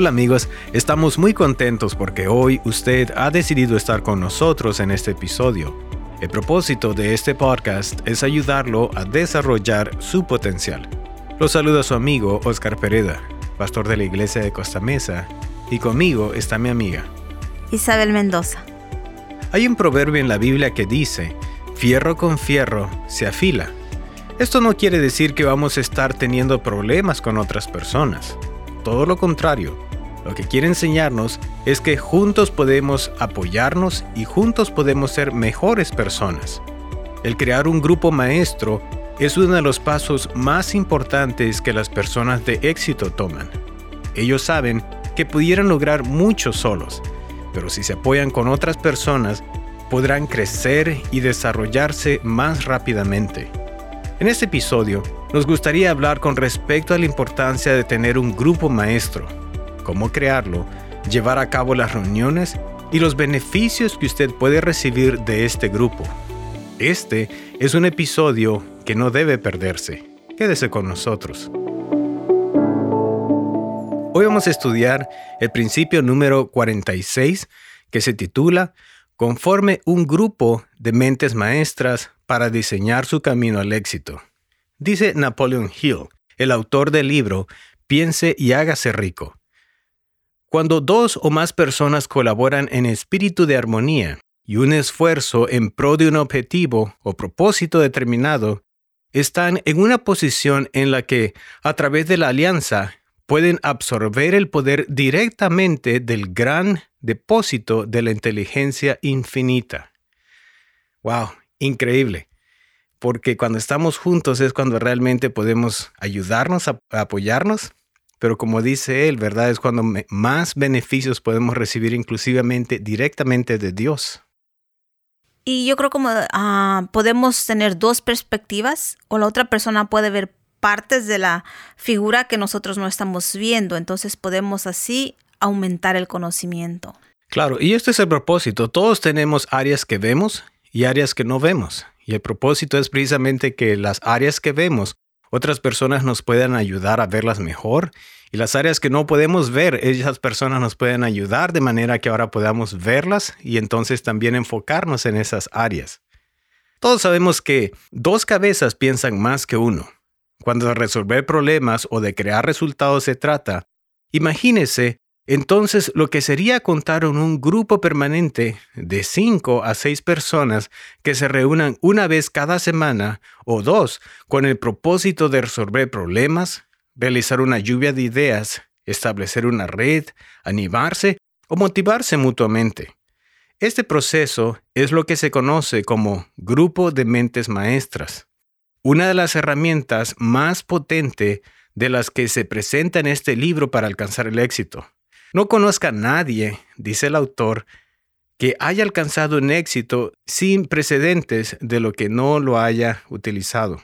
Hola amigos, estamos muy contentos porque hoy usted ha decidido estar con nosotros en este episodio. El propósito de este podcast es ayudarlo a desarrollar su potencial. Lo saluda su amigo Oscar Pereda, pastor de la iglesia de Costa Mesa, y conmigo está mi amiga Isabel Mendoza. Hay un proverbio en la Biblia que dice, fierro con fierro se afila. Esto no quiere decir que vamos a estar teniendo problemas con otras personas. Todo lo contrario, lo que quiere enseñarnos es que juntos podemos apoyarnos y juntos podemos ser mejores personas. El crear un grupo maestro es uno de los pasos más importantes que las personas de éxito toman. Ellos saben que pudieran lograr mucho solos, pero si se apoyan con otras personas, podrán crecer y desarrollarse más rápidamente. En este episodio, nos gustaría hablar con respecto a la importancia de tener un grupo maestro, cómo crearlo, llevar a cabo las reuniones y los beneficios que usted puede recibir de este grupo. Este es un episodio que no debe perderse. Quédese con nosotros. Hoy vamos a estudiar el principio número 46 que se titula Conforme un grupo de mentes maestras para diseñar su camino al éxito. Dice Napoleon Hill, el autor del libro Piense y hágase rico. Cuando dos o más personas colaboran en espíritu de armonía y un esfuerzo en pro de un objetivo o propósito determinado, están en una posición en la que, a través de la alianza, pueden absorber el poder directamente del gran depósito de la inteligencia infinita. ¡Wow! Increíble. Porque cuando estamos juntos es cuando realmente podemos ayudarnos, a, apoyarnos. Pero como dice él, ¿verdad? Es cuando más beneficios podemos recibir inclusivamente directamente de Dios. Y yo creo como uh, podemos tener dos perspectivas o la otra persona puede ver partes de la figura que nosotros no estamos viendo. Entonces podemos así aumentar el conocimiento. Claro, y este es el propósito. Todos tenemos áreas que vemos y áreas que no vemos. Y el propósito es precisamente que las áreas que vemos, otras personas nos puedan ayudar a verlas mejor. Y las áreas que no podemos ver, esas personas nos pueden ayudar de manera que ahora podamos verlas y entonces también enfocarnos en esas áreas. Todos sabemos que dos cabezas piensan más que uno. Cuando de resolver problemas o de crear resultados se trata, imagínese entonces, lo que sería contar en un grupo permanente de cinco a seis personas que se reúnan una vez cada semana o dos con el propósito de resolver problemas, realizar una lluvia de ideas, establecer una red, animarse o motivarse mutuamente. Este proceso es lo que se conoce como grupo de mentes maestras. Una de las herramientas más potentes de las que se presenta en este libro para alcanzar el éxito. No conozca a nadie, dice el autor, que haya alcanzado un éxito sin precedentes de lo que no lo haya utilizado.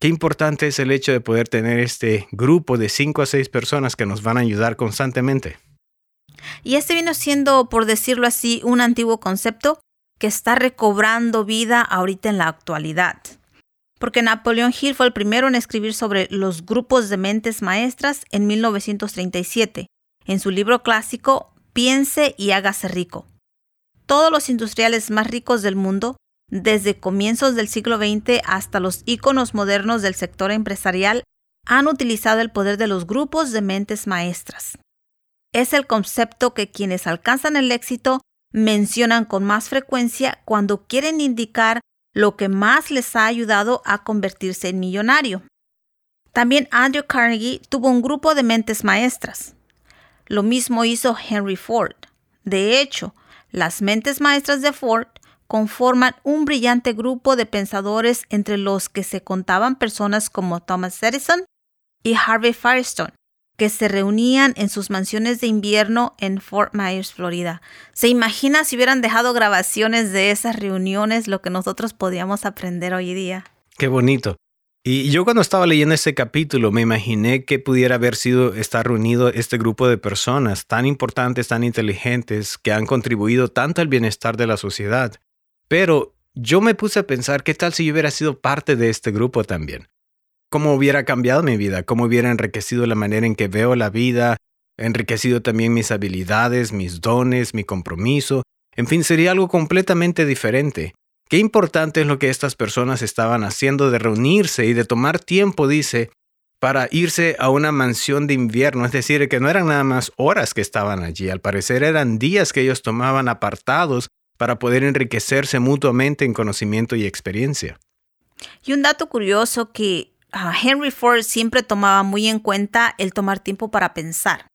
Qué importante es el hecho de poder tener este grupo de cinco a seis personas que nos van a ayudar constantemente. Y este vino siendo, por decirlo así, un antiguo concepto que está recobrando vida ahorita en la actualidad. Porque Napoleón Hill fue el primero en escribir sobre los grupos de mentes maestras en 1937 en su libro clásico Piense y hágase rico. Todos los industriales más ricos del mundo, desde comienzos del siglo XX hasta los íconos modernos del sector empresarial, han utilizado el poder de los grupos de mentes maestras. Es el concepto que quienes alcanzan el éxito mencionan con más frecuencia cuando quieren indicar lo que más les ha ayudado a convertirse en millonario. También Andrew Carnegie tuvo un grupo de mentes maestras. Lo mismo hizo Henry Ford. De hecho, las mentes maestras de Ford conforman un brillante grupo de pensadores entre los que se contaban personas como Thomas Edison y Harvey Firestone, que se reunían en sus mansiones de invierno en Fort Myers, Florida. ¿Se imagina si hubieran dejado grabaciones de esas reuniones lo que nosotros podíamos aprender hoy día? Qué bonito. Y yo cuando estaba leyendo este capítulo me imaginé que pudiera haber sido estar reunido este grupo de personas tan importantes, tan inteligentes, que han contribuido tanto al bienestar de la sociedad. Pero yo me puse a pensar qué tal si yo hubiera sido parte de este grupo también. ¿Cómo hubiera cambiado mi vida? ¿Cómo hubiera enriquecido la manera en que veo la vida? enriquecido también mis habilidades, mis dones, mi compromiso. En fin, sería algo completamente diferente. Qué importante es lo que estas personas estaban haciendo de reunirse y de tomar tiempo, dice, para irse a una mansión de invierno, es decir, que no eran nada más horas que estaban allí, al parecer eran días que ellos tomaban apartados para poder enriquecerse mutuamente en conocimiento y experiencia. Y un dato curioso que ah, Henry Ford siempre tomaba muy en cuenta el tomar tiempo para pensar.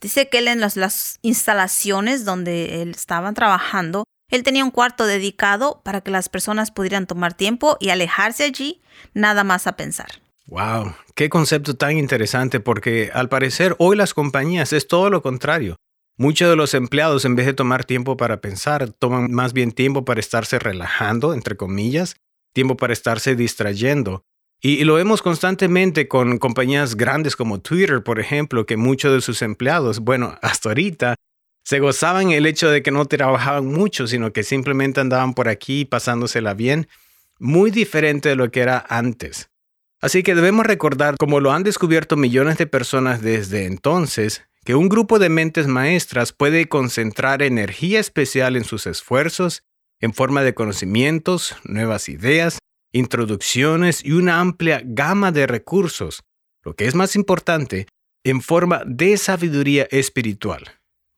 Dice que él en las, las instalaciones donde él estaban trabajando, él tenía un cuarto dedicado para que las personas pudieran tomar tiempo y alejarse allí nada más a pensar. Wow, qué concepto tan interesante porque al parecer hoy las compañías es todo lo contrario. Muchos de los empleados en vez de tomar tiempo para pensar, toman más bien tiempo para estarse relajando, entre comillas, tiempo para estarse distrayendo. Y, lo vemos constantemente con compañías grandes como Twitter, por ejemplo, que muchos de sus empleados, bueno, hasta ahorita, se gozaban el hecho de que no trabajaban mucho, sino que simplemente andaban por aquí pasándosela bien, muy diferente de lo que era antes. Así que debemos recordar, como lo han descubierto millones de personas desde entonces, que un grupo de mentes maestras puede concentrar energía especial en sus esfuerzos en forma de conocimientos, nuevas ideas, introducciones y una amplia gama de recursos, lo que es más importante, en forma de sabiduría espiritual.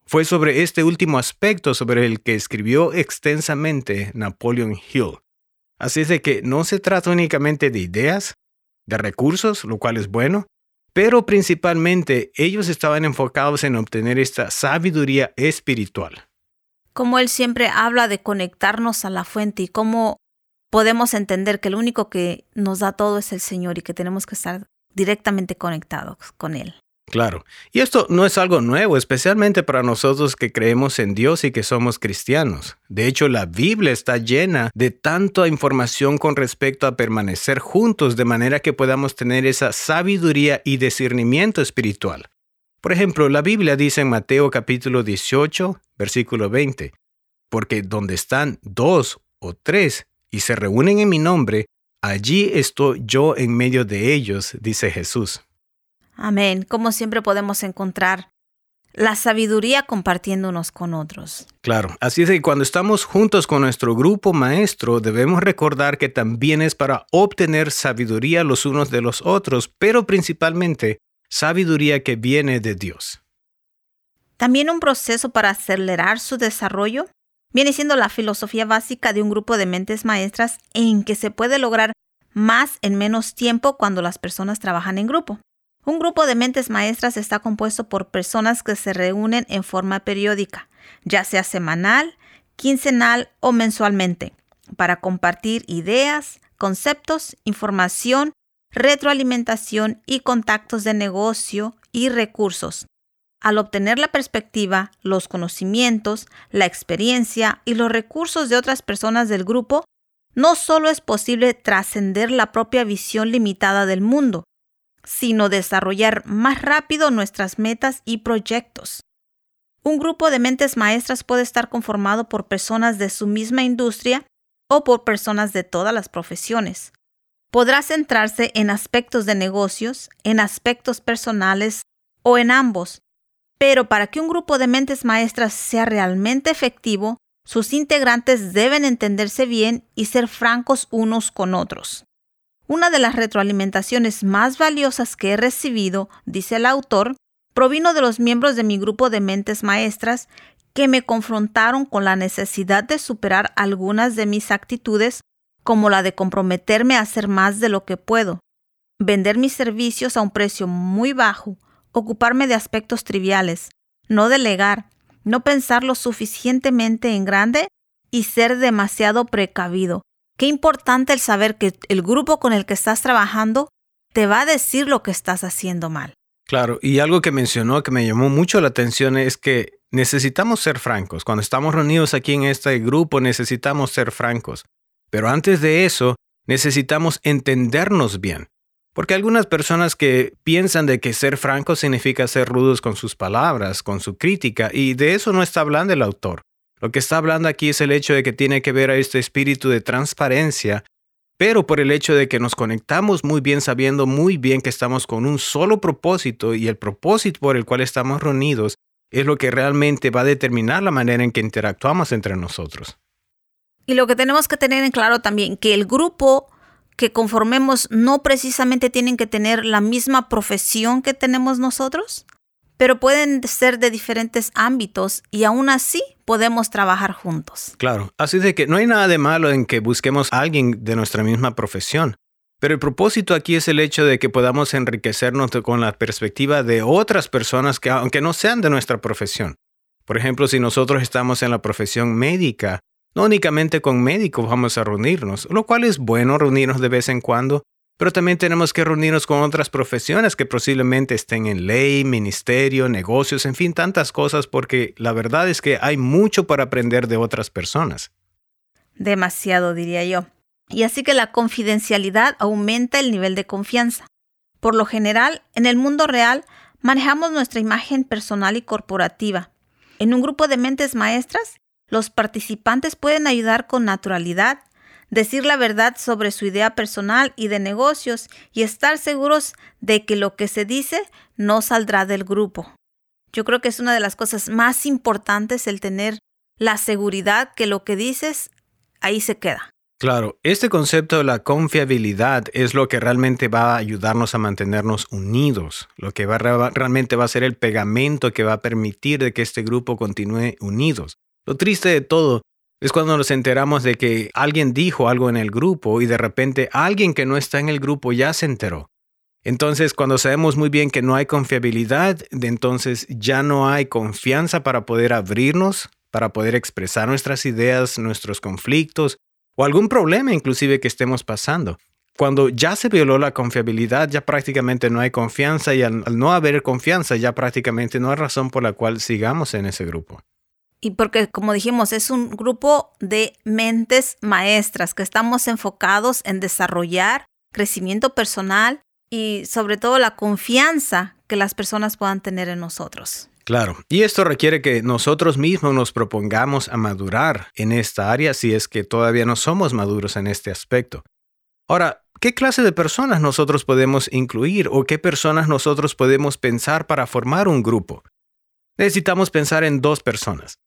Fue sobre este último aspecto sobre el que escribió extensamente Napoleon Hill. Así es de que no se trata únicamente de ideas, de recursos, lo cual es bueno, pero principalmente ellos estaban enfocados en obtener esta sabiduría espiritual. Como él siempre habla de conectarnos a la fuente y cómo podemos entender que el único que nos da todo es el Señor y que tenemos que estar directamente conectados con Él. Claro. Y esto no es algo nuevo, especialmente para nosotros que creemos en Dios y que somos cristianos. De hecho, la Biblia está llena de tanta información con respecto a permanecer juntos de manera que podamos tener esa sabiduría y discernimiento espiritual. Por ejemplo, la Biblia dice en Mateo capítulo 18, versículo 20, porque donde están dos o tres y se reúnen en mi nombre, allí estoy yo en medio de ellos, dice Jesús. Amén. Como siempre podemos encontrar la sabiduría compartiéndonos con otros. Claro, así es que cuando estamos juntos con nuestro grupo maestro, debemos recordar que también es para obtener sabiduría los unos de los otros, pero principalmente sabiduría que viene de Dios. También un proceso para acelerar su desarrollo viene siendo la filosofía básica de un grupo de mentes maestras en que se puede lograr más en menos tiempo cuando las personas trabajan en grupo. Un grupo de mentes maestras está compuesto por personas que se reúnen en forma periódica, ya sea semanal, quincenal o mensualmente, para compartir ideas, conceptos, información, retroalimentación y contactos de negocio y recursos. Al obtener la perspectiva, los conocimientos, la experiencia y los recursos de otras personas del grupo, no solo es posible trascender la propia visión limitada del mundo, sino desarrollar más rápido nuestras metas y proyectos. Un grupo de mentes maestras puede estar conformado por personas de su misma industria o por personas de todas las profesiones. Podrá centrarse en aspectos de negocios, en aspectos personales o en ambos, pero para que un grupo de mentes maestras sea realmente efectivo, sus integrantes deben entenderse bien y ser francos unos con otros. Una de las retroalimentaciones más valiosas que he recibido, dice el autor, provino de los miembros de mi grupo de mentes maestras que me confrontaron con la necesidad de superar algunas de mis actitudes, como la de comprometerme a hacer más de lo que puedo, vender mis servicios a un precio muy bajo, ocuparme de aspectos triviales, no delegar, no pensar lo suficientemente en grande y ser demasiado precavido, Qué importante el saber que el grupo con el que estás trabajando te va a decir lo que estás haciendo mal. Claro, y algo que mencionó que me llamó mucho la atención es que necesitamos ser francos. Cuando estamos reunidos aquí en este grupo necesitamos ser francos. Pero antes de eso, necesitamos entendernos bien. Porque algunas personas que piensan de que ser francos significa ser rudos con sus palabras, con su crítica, y de eso no está hablando el autor. Lo que está hablando aquí es el hecho de que tiene que ver a este espíritu de transparencia pero por el hecho de que nos conectamos muy bien sabiendo muy bien que estamos con un solo propósito y el propósito por el cual estamos reunidos es lo que realmente va a determinar la manera en que interactuamos entre nosotros. Y lo que tenemos que tener en claro también, que el grupo que conformemos no precisamente tienen que tener la misma profesión que tenemos nosotros, pero pueden ser de diferentes ámbitos y aún así podemos trabajar juntos. Claro, así de que no hay nada de malo en que busquemos a alguien de nuestra misma profesión. Pero el propósito aquí es el hecho de que podamos enriquecernos con la perspectiva de otras personas que aunque no sean de nuestra profesión. Por ejemplo, si nosotros estamos en la profesión médica, no únicamente con médicos vamos a reunirnos, lo cual es bueno reunirnos de vez en cuando, pero también tenemos que reunirnos con otras profesiones que posiblemente estén en ley, ministerio, negocios, en fin, tantas cosas, porque la verdad es que hay mucho para aprender de otras personas. Demasiado, diría yo. Y así que la confidencialidad aumenta el nivel de confianza. Por lo general, en el mundo real, manejamos nuestra imagen personal y corporativa. En un grupo de mentes maestras, los participantes pueden ayudar con naturalidad, decir la verdad sobre su idea personal y de negocios y estar seguros de que lo que se dice no saldrá del grupo. Yo creo que es una de las cosas más importantes el tener la seguridad que lo que dices ahí se queda. Claro, este concepto de la confiabilidad es lo que realmente va a ayudarnos a mantenernos unidos, lo que va, realmente va a ser el pegamento que va a permitir de que este grupo continúe unidos. Lo triste de todo es cuando nos enteramos de que alguien dijo algo en el grupo y de repente alguien que no está en el grupo ya se enteró. Entonces, cuando sabemos muy bien que no hay confiabilidad, entonces ya no hay confianza para poder abrirnos, para poder expresar nuestras ideas, nuestros conflictos o algún problema inclusive que estemos pasando. Cuando ya se violó la confiabilidad, ya prácticamente no hay confianza y al, no haber confianza, ya prácticamente no hay razón por la cual sigamos en ese grupo. Y porque, como dijimos, es un grupo de mentes maestras que estamos enfocados en desarrollar crecimiento personal y sobre todo la confianza que las personas puedan tener en nosotros. Claro, y esto requiere que nosotros mismos nos propongamos a madurar en esta área si es que todavía no somos maduros en este aspecto. Ahora, ¿qué clase de personas nosotros podemos incluir o qué personas nosotros podemos pensar para formar un grupo? Necesitamos pensar en dos personas.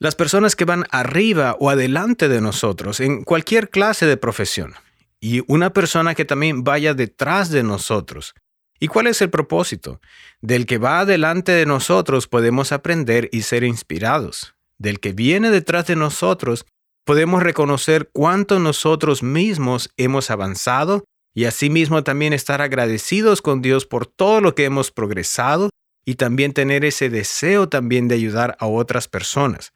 Las personas que van arriba o adelante de nosotros en cualquier clase de profesión. Y una persona que también vaya detrás de nosotros. ¿Y cuál es el propósito? Del que va adelante de nosotros podemos aprender y ser inspirados. Del que viene detrás de nosotros podemos reconocer cuánto nosotros mismos hemos avanzado y asimismo también estar agradecidos con Dios por todo lo que hemos progresado y también tener ese deseo también de ayudar a otras personas.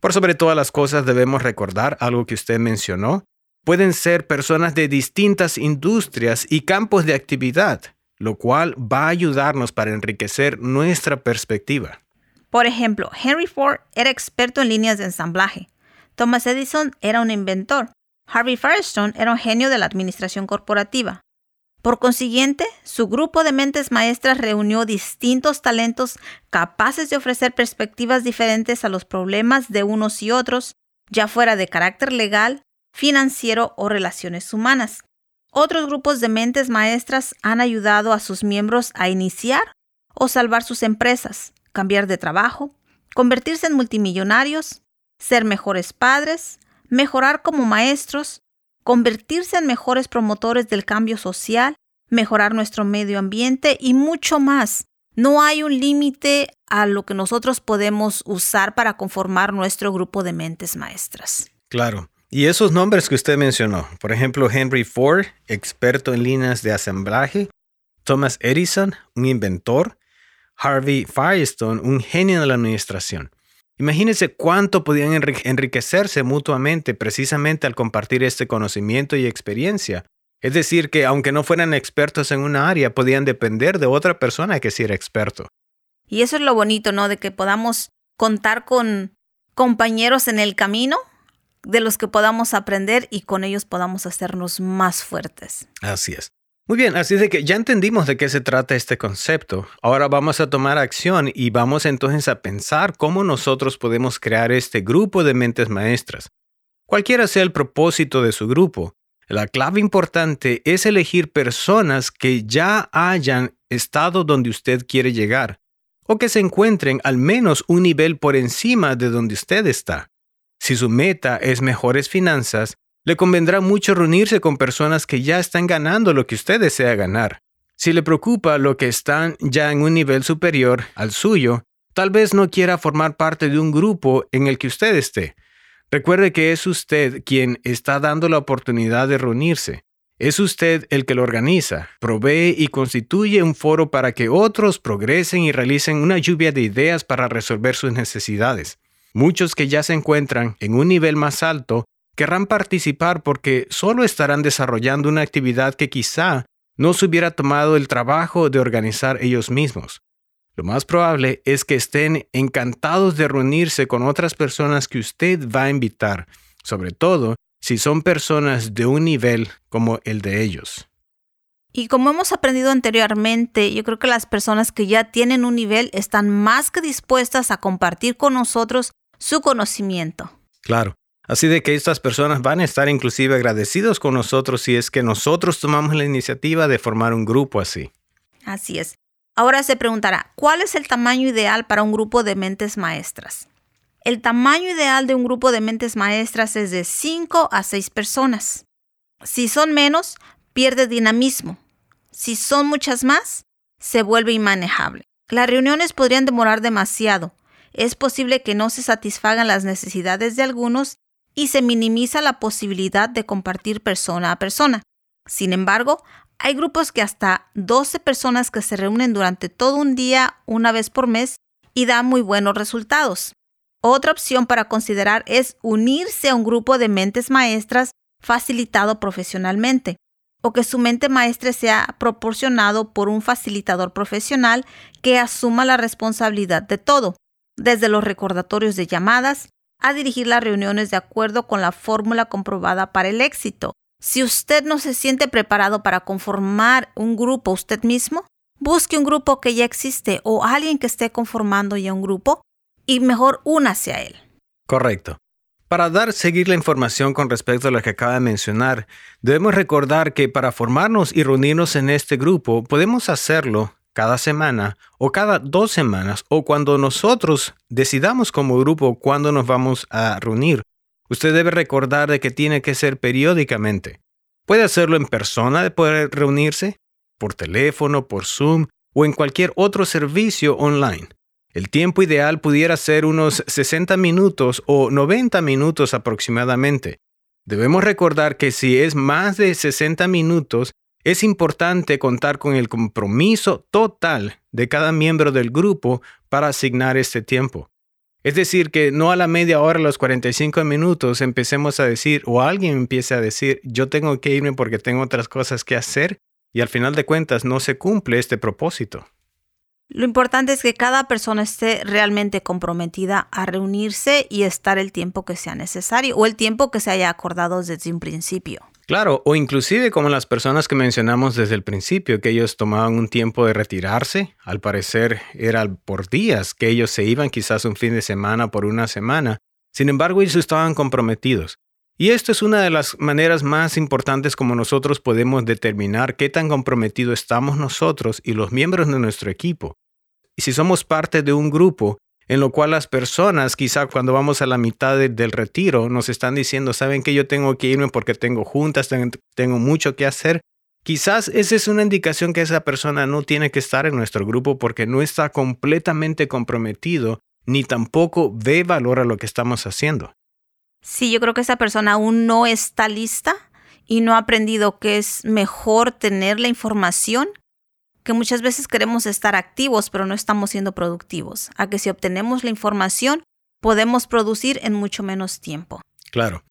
Por sobre todas las cosas debemos recordar algo que usted mencionó. Pueden ser personas de distintas industrias y campos de actividad, lo cual va a ayudarnos para enriquecer nuestra perspectiva. Por ejemplo, Henry Ford era experto en líneas de ensamblaje. Thomas Edison era un inventor. Harvey Firestone era un genio de la administración corporativa. Por consiguiente, su grupo de mentes maestras reunió distintos talentos capaces de ofrecer perspectivas diferentes a los problemas de unos y otros, ya fuera de carácter legal, financiero o relaciones humanas. Otros grupos de mentes maestras han ayudado a sus miembros a iniciar o salvar sus empresas, cambiar de trabajo, convertirse en multimillonarios, ser mejores padres, mejorar como maestros, convertirse en mejores promotores del cambio social, mejorar nuestro medio ambiente y mucho más. No hay un límite a lo que nosotros podemos usar para conformar nuestro grupo de mentes maestras. Claro. Y esos nombres que usted mencionó, por ejemplo, Henry Ford, experto en líneas de asamblaje, Thomas Edison, un inventor, Harvey Firestone, un genio de la administración. Imagínense cuánto podían enriquecerse mutuamente precisamente al compartir este conocimiento y experiencia. Es decir, que aunque no fueran expertos en una área, podían depender de otra persona que sí era experto. Y eso es lo bonito, ¿no? De que podamos contar con compañeros en el camino de los que podamos aprender y con ellos podamos hacernos más fuertes. Así es. Muy bien, así de que ya entendimos de qué se trata este concepto. Ahora vamos a tomar acción y vamos entonces a pensar cómo nosotros podemos crear este grupo de mentes maestras. Cualquiera sea el propósito de su grupo, La clave importante es elegir personas que ya hayan estado donde usted quiere llegar o que se encuentren al menos un nivel por encima de donde usted está. Si su meta es mejores finanzas, le convendrá mucho reunirse con personas que ya están ganando lo que usted desea ganar. Si le preocupa lo que están ya en un nivel superior al suyo, tal vez no quiera formar parte de un grupo en el que usted esté. Recuerde que es usted quien está dando la oportunidad de reunirse. Es usted el que lo organiza, provee y constituye un foro para que otros progresen y realicen una lluvia de ideas para resolver sus necesidades. Muchos que ya se encuentran en un nivel más alto querrán participar porque solo estarán desarrollando una actividad que quizá no se hubiera tomado el trabajo de organizar ellos mismos. Lo más probable es que estén encantados de reunirse con otras personas que usted va a invitar, sobre todo si son personas de un nivel como el de ellos. Y como hemos aprendido anteriormente, yo creo que las personas que ya tienen un nivel están más que dispuestas a compartir con nosotros su conocimiento. Claro. Así de que estas personas van a estar inclusive agradecidos con nosotros si es que nosotros tomamos la iniciativa de formar un grupo así. Así es. Ahora se preguntará, ¿cuál es el tamaño ideal para un grupo de mentes maestras? El tamaño ideal de un grupo de mentes maestras es de 5 a 6 personas. Si son menos, pierde dinamismo. Si son muchas más, se vuelve inmanejable. Las reuniones podrían demorar demasiado. Es posible que no se satisfagan las necesidades de algunos y se minimiza la posibilidad de compartir persona a persona. Sin embargo, hay grupos que hasta 12 personas que se reúnen durante todo un día una vez por mes y dan muy buenos resultados. Otra opción para considerar es unirse a un grupo de mentes maestras facilitado profesionalmente o que su mente maestra sea proporcionado por un facilitador profesional que asuma la responsabilidad de todo, desde los recordatorios de llamadas a dirigir las reuniones de acuerdo con la fórmula comprobada para el éxito. Si usted no se siente preparado para conformar un grupo usted mismo, busque un grupo que ya existe o alguien que esté conformando ya un grupo y mejor únase a él. Correcto. Para dar seguir la información con respecto a lo que acaba de mencionar, debemos recordar que para formarnos y reunirnos en este grupo podemos hacerlo cada semana o cada dos semanas o cuando nosotros decidamos como grupo cuándo nos vamos a reunir. Usted debe recordar de que tiene que ser periódicamente. Puede hacerlo en persona de poder reunirse, por teléfono, por Zoom o en cualquier otro servicio online. El tiempo ideal pudiera ser unos 60 minutos o 90 minutos aproximadamente. Debemos recordar que si es más de 60 minutos, es importante contar con el compromiso total de cada miembro del grupo para asignar este tiempo. Es decir, que no a la media hora, a los 45 minutos, empecemos a decir o alguien empiece a decir, yo tengo que irme porque tengo otras cosas que hacer y al final de cuentas no se cumple este propósito. Lo importante es que cada persona esté realmente comprometida a reunirse y estar el tiempo que sea necesario o el tiempo que se haya acordado desde un principio. Claro, o inclusive como las personas que mencionamos desde el principio, que ellos tomaban un tiempo de retirarse, al parecer era por días, que ellos se iban quizás un fin de semana por una semana, sin embargo ellos estaban comprometidos. Y esto es una de las maneras más importantes como nosotros podemos determinar qué tan comprometido estamos nosotros y los miembros de nuestro equipo. Y si somos parte de un grupo en lo cual las personas, quizá cuando vamos a la mitad del retiro, nos están diciendo, saben que yo tengo que irme porque tengo juntas, tengo mucho que hacer, quizás esa es una indicación que esa persona no tiene que estar en nuestro grupo porque no está completamente comprometido ni tampoco ve valor a lo que estamos haciendo. Sí, yo creo que esa persona aún no está lista y no ha aprendido que es mejor tener la información, que muchas veces queremos estar activos pero no estamos siendo productivos, a que si obtenemos la información podemos producir en mucho menos tiempo. Claro.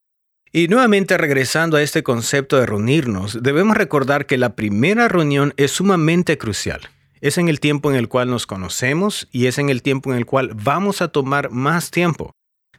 Y nuevamente regresando a este concepto de reunirnos, debemos recordar que la primera reunión es sumamente crucial. Es en el tiempo en el cual nos conocemos y es en el tiempo en el cual vamos a tomar más tiempo.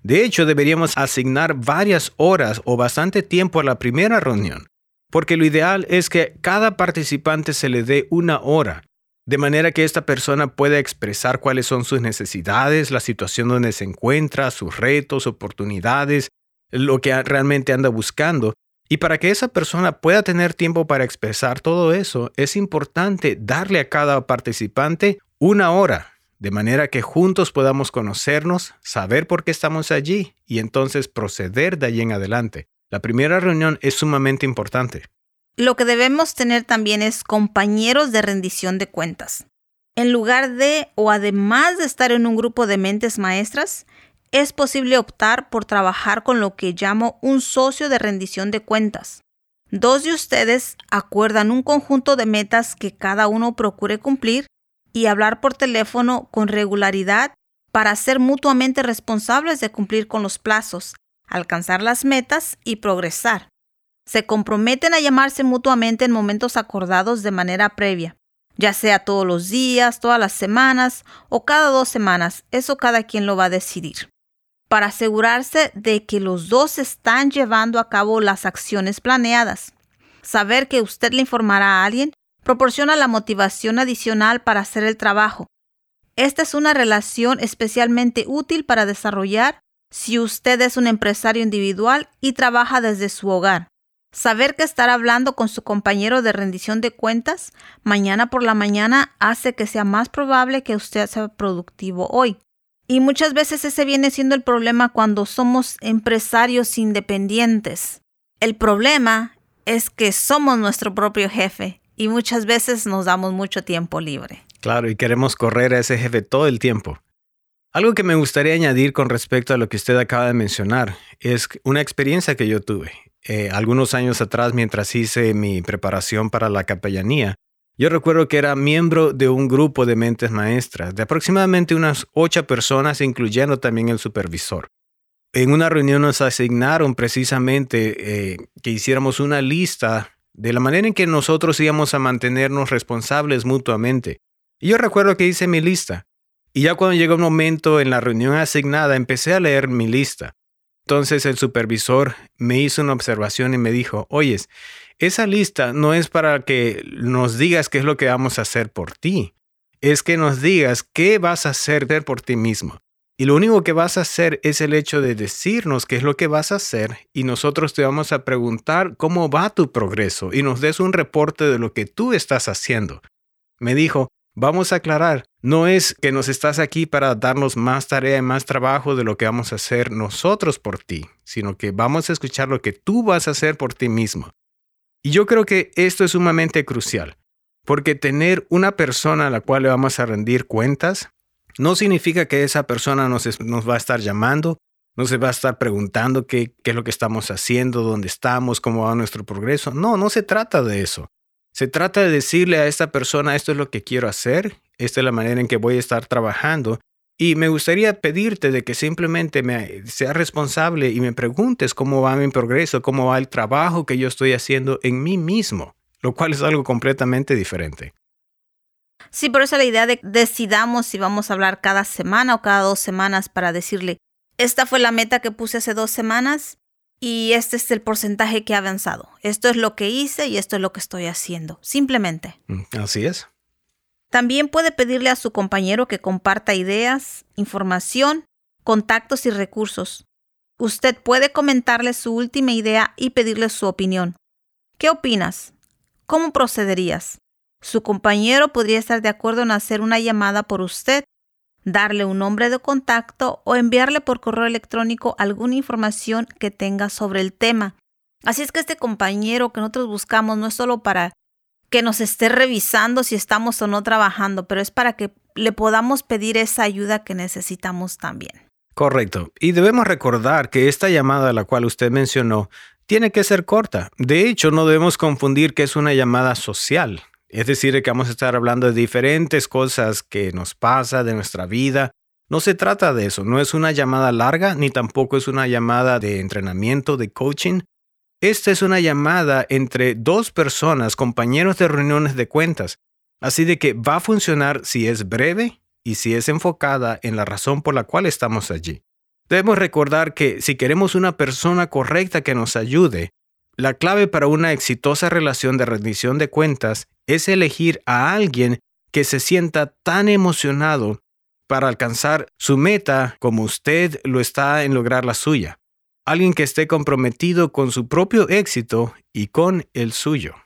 De hecho, deberíamos asignar varias horas o bastante tiempo a la primera reunión, porque lo ideal es que cada participante se le dé una hora, de manera que esta persona pueda expresar cuáles son sus necesidades, la situación donde se encuentra, sus retos, oportunidades, lo que realmente anda buscando, Y para que esa persona pueda tener tiempo para expresar todo eso, es importante darle a cada participante una hora, de manera que juntos podamos conocernos, saber por qué estamos allí y entonces proceder de allí en adelante. La primera reunión es sumamente importante. Lo que debemos tener también es compañeros de rendición de cuentas. En lugar de o además de estar en un grupo de mentes maestras, es posible optar por trabajar con lo que llamo un socio de rendición de cuentas. Dos de ustedes acuerdan un conjunto de metas que cada uno procure cumplir y hablar por teléfono con regularidad para ser mutuamente responsables de cumplir con los plazos, alcanzar las metas y progresar. Se comprometen a llamarse mutuamente en momentos acordados de manera previa, ya sea todos los días, todas las semanas o cada dos semanas, eso cada quien lo va a decidir para asegurarse de que los dos están llevando a cabo las acciones planeadas. Saber que usted le informará a alguien proporciona la motivación adicional para hacer el trabajo. Esta es una relación especialmente útil para desarrollar si usted es un empresario individual y trabaja desde su hogar. Saber que estar hablando con su compañero de rendición de cuentas mañana por la mañana hace que sea más probable que usted sea productivo hoy. Y muchas veces ese viene siendo el problema cuando somos empresarios independientes. El problema es que somos nuestro propio jefe y muchas veces nos damos mucho tiempo libre. Claro, y queremos correr a ese jefe todo el tiempo. Algo que me gustaría añadir con respecto a lo que usted acaba de mencionar es una experiencia que yo tuve. Eh, algunos años atrás, mientras hice mi preparación para la capellanía, yo recuerdo que era miembro de un grupo de mentes maestras, de aproximadamente unas ocho personas, incluyendo también el supervisor. En una reunión nos asignaron precisamente eh, que hiciéramos una lista de la manera en que nosotros íbamos a mantenernos responsables mutuamente. Y yo recuerdo que hice mi lista. Y ya cuando llegó el momento en la reunión asignada, empecé a leer mi lista. Entonces el supervisor me hizo una observación y me dijo, oyes, esa lista no es para que nos digas qué es lo que vamos a hacer por ti, es que nos digas qué vas a hacer por ti mismo. Y lo único que vas a hacer es el hecho de decirnos qué es lo que vas a hacer y nosotros te vamos a preguntar cómo va tu progreso y nos des un reporte de lo que tú estás haciendo. Me dijo, vamos a aclarar, no es que nos estás aquí para darnos más tarea y más trabajo de lo que vamos a hacer nosotros por ti, sino que vamos a escuchar lo que tú vas a hacer por ti mismo. Y yo creo que esto es sumamente crucial, porque tener una persona a la cual le vamos a rendir cuentas no significa que esa persona nos, va a estar llamando, no se va a estar preguntando qué, qué es lo que estamos haciendo, dónde estamos, cómo va nuestro progreso. No, no se trata de eso. Se trata de decirle a esta persona, esto es lo que quiero hacer, esta es la manera en que voy a estar trabajando y me gustaría pedirte de que simplemente me seas responsable y me preguntes cómo va mi progreso, cómo va el trabajo que yo estoy haciendo en mí mismo, lo cual es algo completamente diferente. Sí, por eso la idea de decidamos si vamos a hablar cada semana o cada dos semanas para decirle, esta fue la meta que puse hace dos semanas y este es el porcentaje que ha avanzado. Esto es lo que hice y esto es lo que estoy haciendo. Simplemente. Mm, así es. También puede pedirle a su compañero que comparta ideas, información, contactos y recursos. Usted puede comentarle su última idea y pedirle su opinión. ¿Qué opinas? ¿Cómo procederías? Su compañero podría estar de acuerdo en hacer una llamada por usted, darle un nombre de contacto o enviarle por correo electrónico alguna información que tenga sobre el tema. Así es que este compañero que nosotros buscamos no es solo para que nos esté revisando si estamos o no trabajando, pero es para que le podamos pedir esa ayuda que necesitamos también. Correcto. Y debemos recordar que esta llamada a la cual usted mencionó tiene que ser corta. De hecho, no debemos confundir que es una llamada social. Es decir, que vamos a estar hablando de diferentes cosas que nos pasa de nuestra vida. No se trata de eso, no es una llamada larga ni tampoco es una llamada de entrenamiento, de coaching, esta es una llamada entre dos personas, compañeros de reuniones de cuentas, así de que va a funcionar si es breve y si es enfocada en la razón por la cual estamos allí. Debemos recordar que si queremos una persona correcta que nos ayude, la clave para una exitosa relación de rendición de cuentas es elegir a alguien que se sienta tan emocionado para alcanzar su meta como usted lo está en lograr la suya. alguien que esté comprometido con su propio éxito y con el suyo.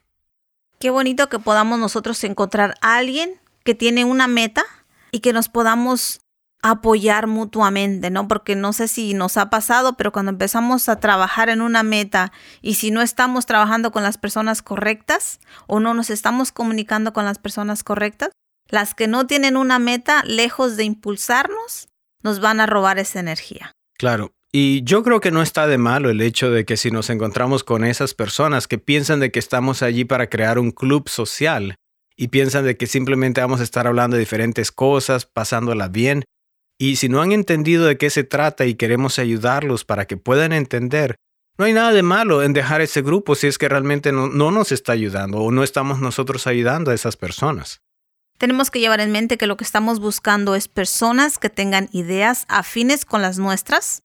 Qué bonito que podamos nosotros encontrar a alguien que tiene una meta y que nos podamos apoyar mutuamente, ¿no? Porque no sé si nos ha pasado, pero cuando empezamos a trabajar en una meta y si no estamos trabajando con las personas correctas o no nos estamos comunicando con las personas correctas, las que no tienen una meta, lejos de impulsarnos, nos van a robar esa energía. Claro, y yo creo que no está de malo el hecho de que si nos encontramos con esas personas que piensan de que estamos allí para crear un club social y piensan de que simplemente vamos a estar hablando de diferentes cosas, pasándola bien, y si no han entendido de qué se trata y queremos ayudarlos para que puedan entender, no hay nada de malo en dejar ese grupo si es que realmente no, nos está ayudando o no estamos nosotros ayudando a esas personas. Tenemos que llevar en mente que lo que estamos buscando es personas que tengan ideas afines con las nuestras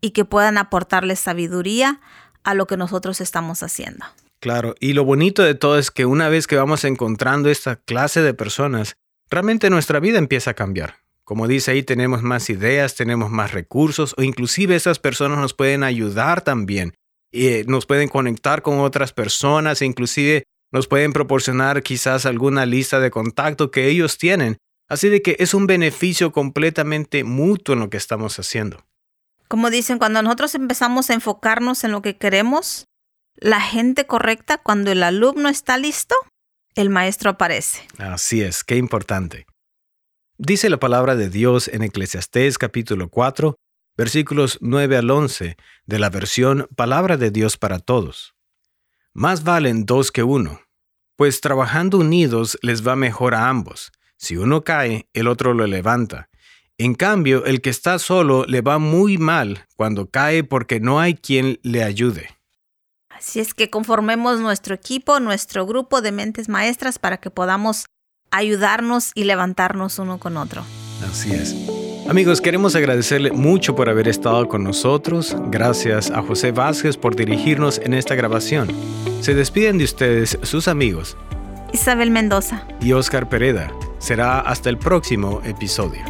y que puedan aportarle sabiduría a lo que nosotros estamos haciendo. Claro, y lo bonito de todo es que una vez que vamos encontrando esta clase de personas, realmente nuestra vida empieza a cambiar. Como dice ahí, tenemos más ideas, tenemos más recursos o inclusive esas personas nos pueden ayudar también. Y eh, nos pueden conectar con otras personas e inclusive nos pueden proporcionar quizás alguna lista de contacto que ellos tienen. Así de que es un beneficio completamente mutuo en lo que estamos haciendo. Como dicen, cuando nosotros empezamos a enfocarnos en lo que queremos, la gente correcta, cuando el alumno está listo, el maestro aparece. Así es, qué importante. Dice la palabra de Dios en Eclesiastés capítulo 4, versículos 9 al 11, de la versión Palabra de Dios para Todos. Más valen dos que uno, pues trabajando unidos les va mejor a ambos. Si uno cae, el otro lo levanta. En cambio, el que está solo le va muy mal cuando cae porque no hay quien le ayude. Así es que conformemos nuestro equipo, nuestro grupo de mentes maestras para que podamos ayudarnos y levantarnos uno con otro. Así es. Amigos, queremos agradecerle mucho por haber estado con nosotros. Gracias a José Vázquez por dirigirnos en esta grabación. Se despiden de ustedes sus amigos. Isabel Mendoza. Y Oscar Pereda. Será hasta el próximo episodio.